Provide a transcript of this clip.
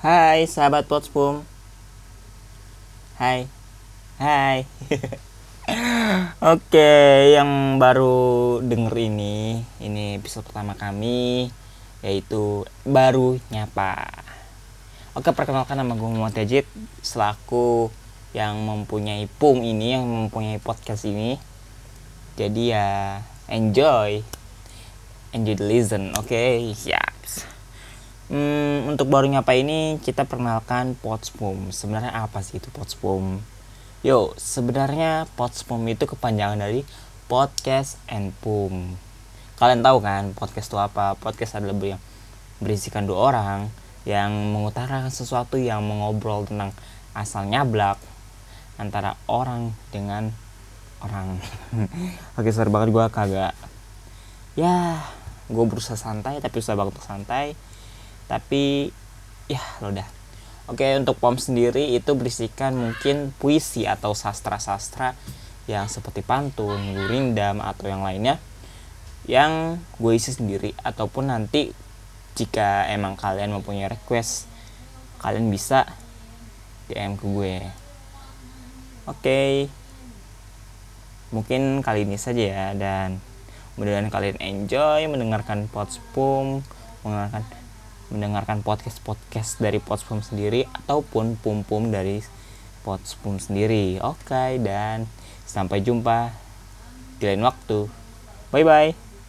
Hai sahabat Potspum Hai. Hai. Oke yang baru denger ini Ini episode pertama kami Yaitu baru nyapa Oke perkenalkan nama gue Muhammad Yajid Selaku yang mempunyai PUM ini Yang mempunyai podcast ini. Jadi ya enjoy. Enjoy the listen Oke? Okay, siap Hmm, untuk baru nyapa ini kita perkenalkan Potspum. Sebenarnya apa sih itu Potspum? Yo, sebenarnya Potspum itu kepanjangan dari Podcast and Pum. Kalian tahu kan podcast itu apa? Podcast adalah yang berisikan dua orang yang mengutarakan sesuatu yang mengobrol tentang asal nyablak antara orang dengan orang. Oke, sorry banget gue kagak. Ya, gue berusaha santai tapi susah banget santai tapi ya lo dah oke untuk pom sendiri itu berisikan mungkin puisi atau sastra-sastra yang seperti pantun gurindam atau yang lainnya yang gue isi sendiri. Ataupun nanti jika emang kalian mempunyai request kalian bisa DM ke gue. Oke. Mungkin kali ini saja ya dan mudah-mudahan kalian enjoy mendengarkan potspum mendengarkan mendengarkan podcast-podcast dari Potspum sendiri ataupun pum-pum dari Potspum sendiri. Oke, dan sampai jumpa di lain waktu. Bye bye.